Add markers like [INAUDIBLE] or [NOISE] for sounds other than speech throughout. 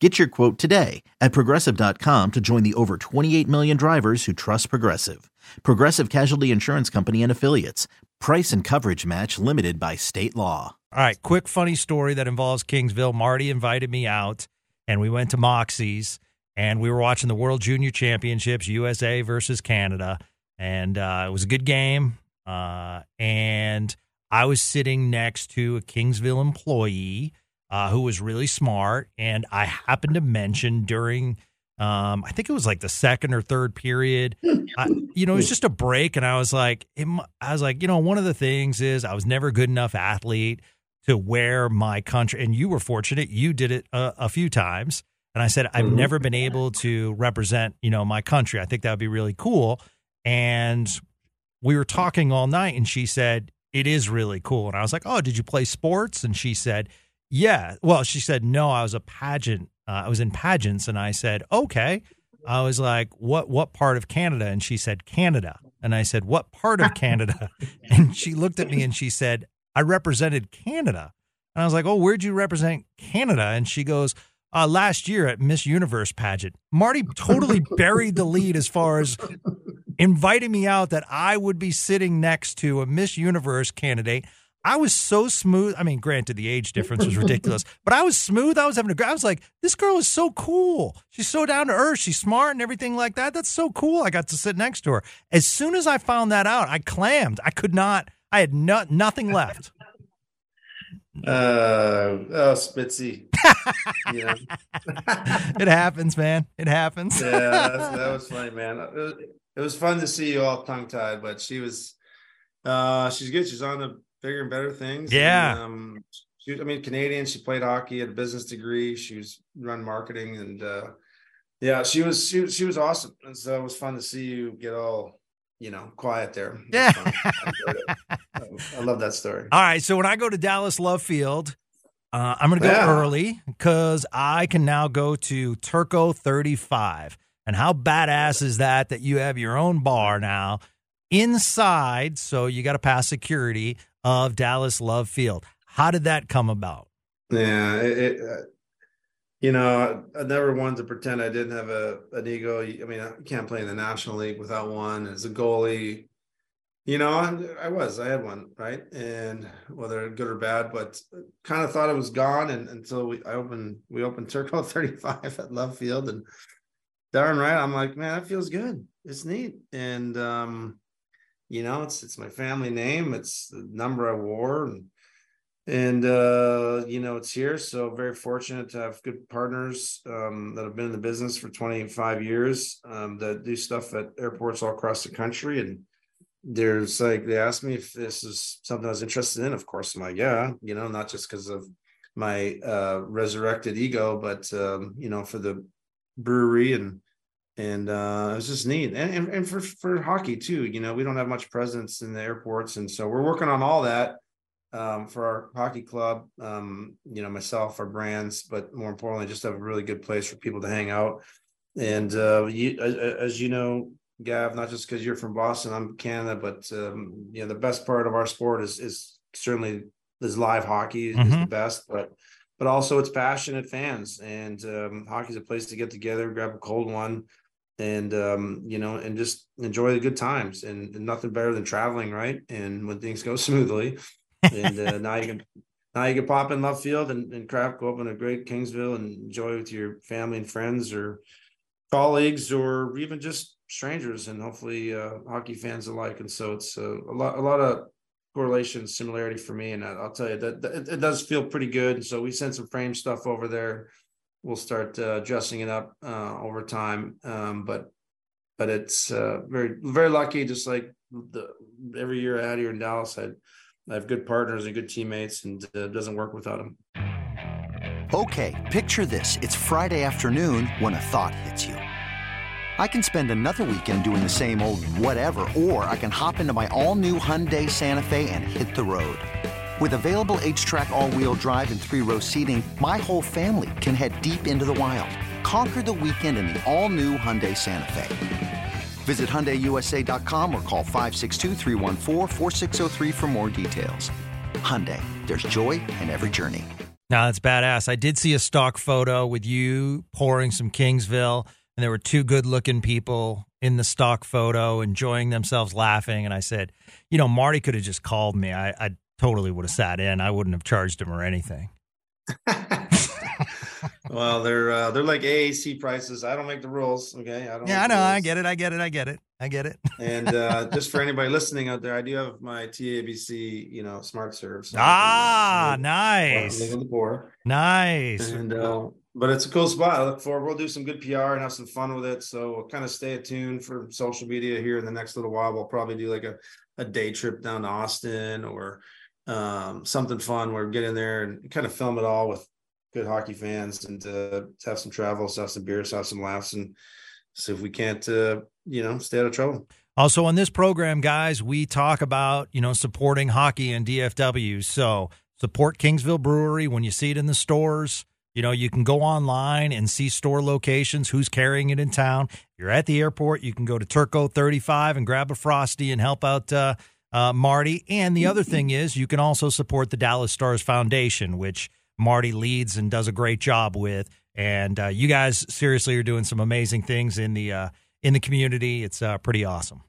Get your quote today at progressive.com to join the over 28 million drivers who trust Progressive. Progressive Casualty Insurance Company and Affiliates. Price and coverage match limited by state law. All right, quick funny story that involves Kingsville. Marty invited me out, and we went to Moxie's, and we were watching the World Junior Championships, USA versus Canada, and uh, it was a good game. Uh, and I was sitting next to a Kingsville employee uh, who was really smart. And I happened to mention during, um, I think it was like the second or third period, I, you know, it was just a break. And I was like, it, I was like, you know, one of the things is I was never a good enough athlete to wear my country. And you were fortunate, you did it a, a few times. And I said, I've mm-hmm. never been able to represent, you know, my country. I think that would be really cool. And we were talking all night, and she said, It is really cool. And I was like, Oh, did you play sports? And she said, yeah. Well, she said, no, I was a pageant. Uh, I was in pageants. And I said, okay. I was like, what, what part of Canada? And she said, Canada. And I said, what part of Canada? [LAUGHS] and she looked at me and she said, I represented Canada. And I was like, oh, where'd you represent Canada? And she goes, uh, last year at Miss Universe pageant. Marty totally buried the lead as far as inviting me out that I would be sitting next to a Miss Universe candidate. I was so smooth. I mean, granted, the age difference was ridiculous, [LAUGHS] but I was smooth. I was having a. I was like, this girl is so cool. She's so down to earth. She's smart and everything like that. That's so cool. I got to sit next to her. As soon as I found that out, I clammed. I could not. I had no, nothing left. Uh oh, Spitzy. [LAUGHS] yeah. [LAUGHS] it happens, man. It happens. yeah, that was funny, man. It was, it was fun to see you all tongue tied, but she was. Uh, she's good. She's on the bigger and better things. Yeah. And, um, she, I mean, Canadian. She played hockey, had a business degree. She was run marketing, and uh, yeah, she was she, she was awesome. And so it was fun to see you get all you know quiet there. Yeah, [LAUGHS] I, I, love that story. All right, so when I go to Dallas Love Field. Uh, I'm going to go yeah. early because I can now go to Turco 35. And how badass is that that you have your own bar now inside? So you got to pass security of Dallas Love Field. How did that come about? Yeah, it, it, uh, you know, I, never wanted to pretend I didn't have a an ego. I mean, I can't play in the National League without one. As a goalie, you know, I was, I had one, right? And whether good or bad, but kind of thought it was gone. And until we, I opened, we opened Turco [LAUGHS] 35 at Love Field, and darn right, I'm like, man, that feels good. It's neat. And um, you know it's it's my family name it's the number i wore and and uh you know it's here so very fortunate to have good partners um that have been in the business for 25 years um that do stuff at airports all across the country and there's like they asked me if this is something i was interested in of course i'm like yeah you know not just because of my uh resurrected ego but um you know for the brewery and and uh, was just neat. And, and, and for for hockey too. You know, we don't have much presence in the airports, and so we're working on all that um, for our hockey club. Um, you know, myself, our brands, but more importantly, just have a really good place for people to hang out. And uh, you, as you know, Gav, not just because you're from Boston, I'm Canada, but um, you know, the best part of our sport is is certainly is live hockey is mm-hmm. the best, but but also it's passionate fans and um, hockey's a place to get together, grab a cold one, and um, you know, and just enjoy the good times. And, and, nothing better than traveling, right? And when things go [LAUGHS] smoothly, and uh, now you can now you can pop in love field and, and craft go up in a great Kingsville and enjoy with your family and friends or colleagues or even just strangers and hopefully uh, hockey fans alike. And so it's uh, a lot a lot of correlation similarity for me and i'll tell you that, that it, it, does feel pretty good so we sent some frame stuff over there we'll start uh, dressing it up uh, over time. Um, but but it's uh, very very lucky just like the every year had here in dallas i i have good partners and good teammates and uh, it doesn't work without them okay picture this. It's friday afternoon when a thought hits you. I can spend another weekend doing the same old whatever, or I can hop into my all-new Hyundai Santa Fe and hit the road. With available H-Track all-wheel drive and three-row seating, my whole family can head deep into the wild. Conquer the weekend in the all-new Hyundai Santa Fe. Visit HyundaiUSA.com or call 562 for more details. Hyundai, there's joy in every journey. Now, that's badass. I did see a stock photo with you pouring some Kingsville and there were two good looking people in the stock photo enjoying themselves laughing. And I said, you know, Marty could have just called me. I, I totally would have sat in. I wouldn't have charged him or anything. [LAUGHS] well, they're uh, they're like AAC prices. I don't make the rules. Okay, I don't. Yeah, I know. I get it. I get it. I get it. I get it. [LAUGHS] and uh, [LAUGHS] just for anybody listening out there, I do have my TABC, you know, smart serves. So ah, nice. Living the poor. Nice. And uh, but it's a cool spot. I look forward. We'll do some good PR and have some fun with it. So we'll kind of stay attuned for social media here in the next little while. We'll probably do like a, a day trip down to Austin or um, something fun where we get in there and kind of film it all with good hockey fans and uh, have some travels, have some beers, have some laughs, and see if we can't, uh, you know, stay out of trouble. Also on this program, guys, we talk about you know supporting hockey and DFW. So support Kingsville Brewery when you see it in the stores you know, you can go online and see store locations, who's carrying it in town. If you're at the airport, you can go to Turco 35 and grab a Frosty and help out uh, uh, Marty. And the other thing is, you can also support the Dallas Stars Foundation, which Marty leads and does a great job with. And uh, you guys seriously are doing some amazing things in the uh, in the community. It's uh, pretty awesome.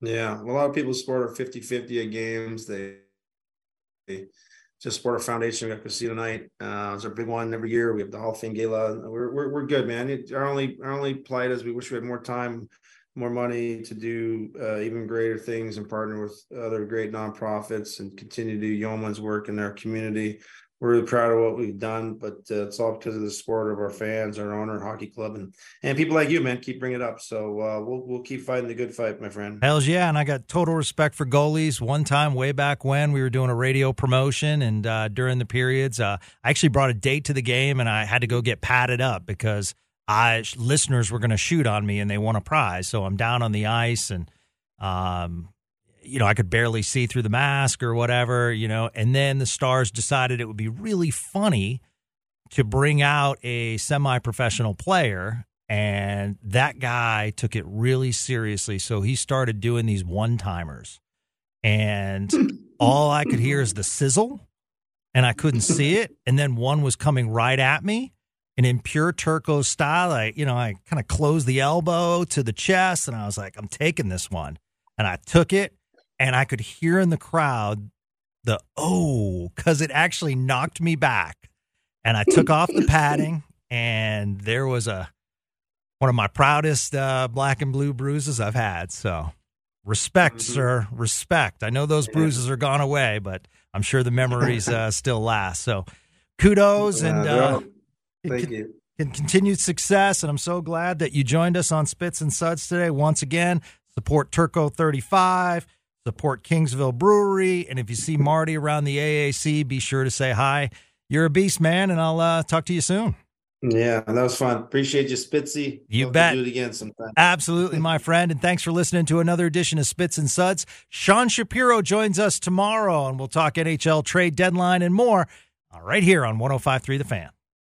Yeah, a lot of people support our 50-50 at games. They, they just support our foundation. We got casino night. Uh, it's our big one every year. We have the Hall of Fame gala. We're we're, we're good, man. It, our only our only plight is we wish we had more time, more money to do uh, even greater things and partner with other great nonprofits and continue to do yeoman's work in our community we're really proud of what we've done, but uh, it's all because of the support of our fans, our owner, hockey club, and and people like you, man. Keep bringing it up. So uh, we'll we'll keep fighting the good fight, my friend. Hell's yeah, and I got total respect for goalies. One time, way back when we were doing a radio promotion, and uh, during the periods, uh, I actually brought a date to the game, and I had to go get padded up because I listeners were going to shoot on me, and they won a prize. So I'm down on the ice, and um, you know, I could barely see through the mask or whatever, you know. And then the Stars decided it would be really funny to bring out a semi professional player. And that guy took it really seriously. So he started doing these one timers. And [LAUGHS] all I could hear is the sizzle, and I couldn't see it. And then one was coming right at me. And in pure Turco style, I, you know, I kind of closed the elbow to the chest and I was like, I'm taking this one. And I took it and I could hear in the crowd the oh, because it actually knocked me back. And I took off the padding, and there was a one of my proudest uh, black and blue bruises I've had. So respect, mm-hmm. sir, respect. I know those bruises are gone away, but I'm sure the memories [LAUGHS] uh, still last. So kudos and thank you. And continued success. And I'm so glad that you joined us on Spits and Suds today. Once again, support Turco 35 support Kingsville Brewery. And if you see Marty around the AAC, be sure to say hi. You're a beast, man, and I'll uh, talk to you soon. Yeah, that was fun. Appreciate you, Spitzy. You Hope bet. do it again sometime. Absolutely, my friend. And thanks for listening to another edition of Spits and Suds. Sean Shapiro joins us tomorrow, and we'll talk NHL trade deadline and more uh, right here on 1053 The Fan.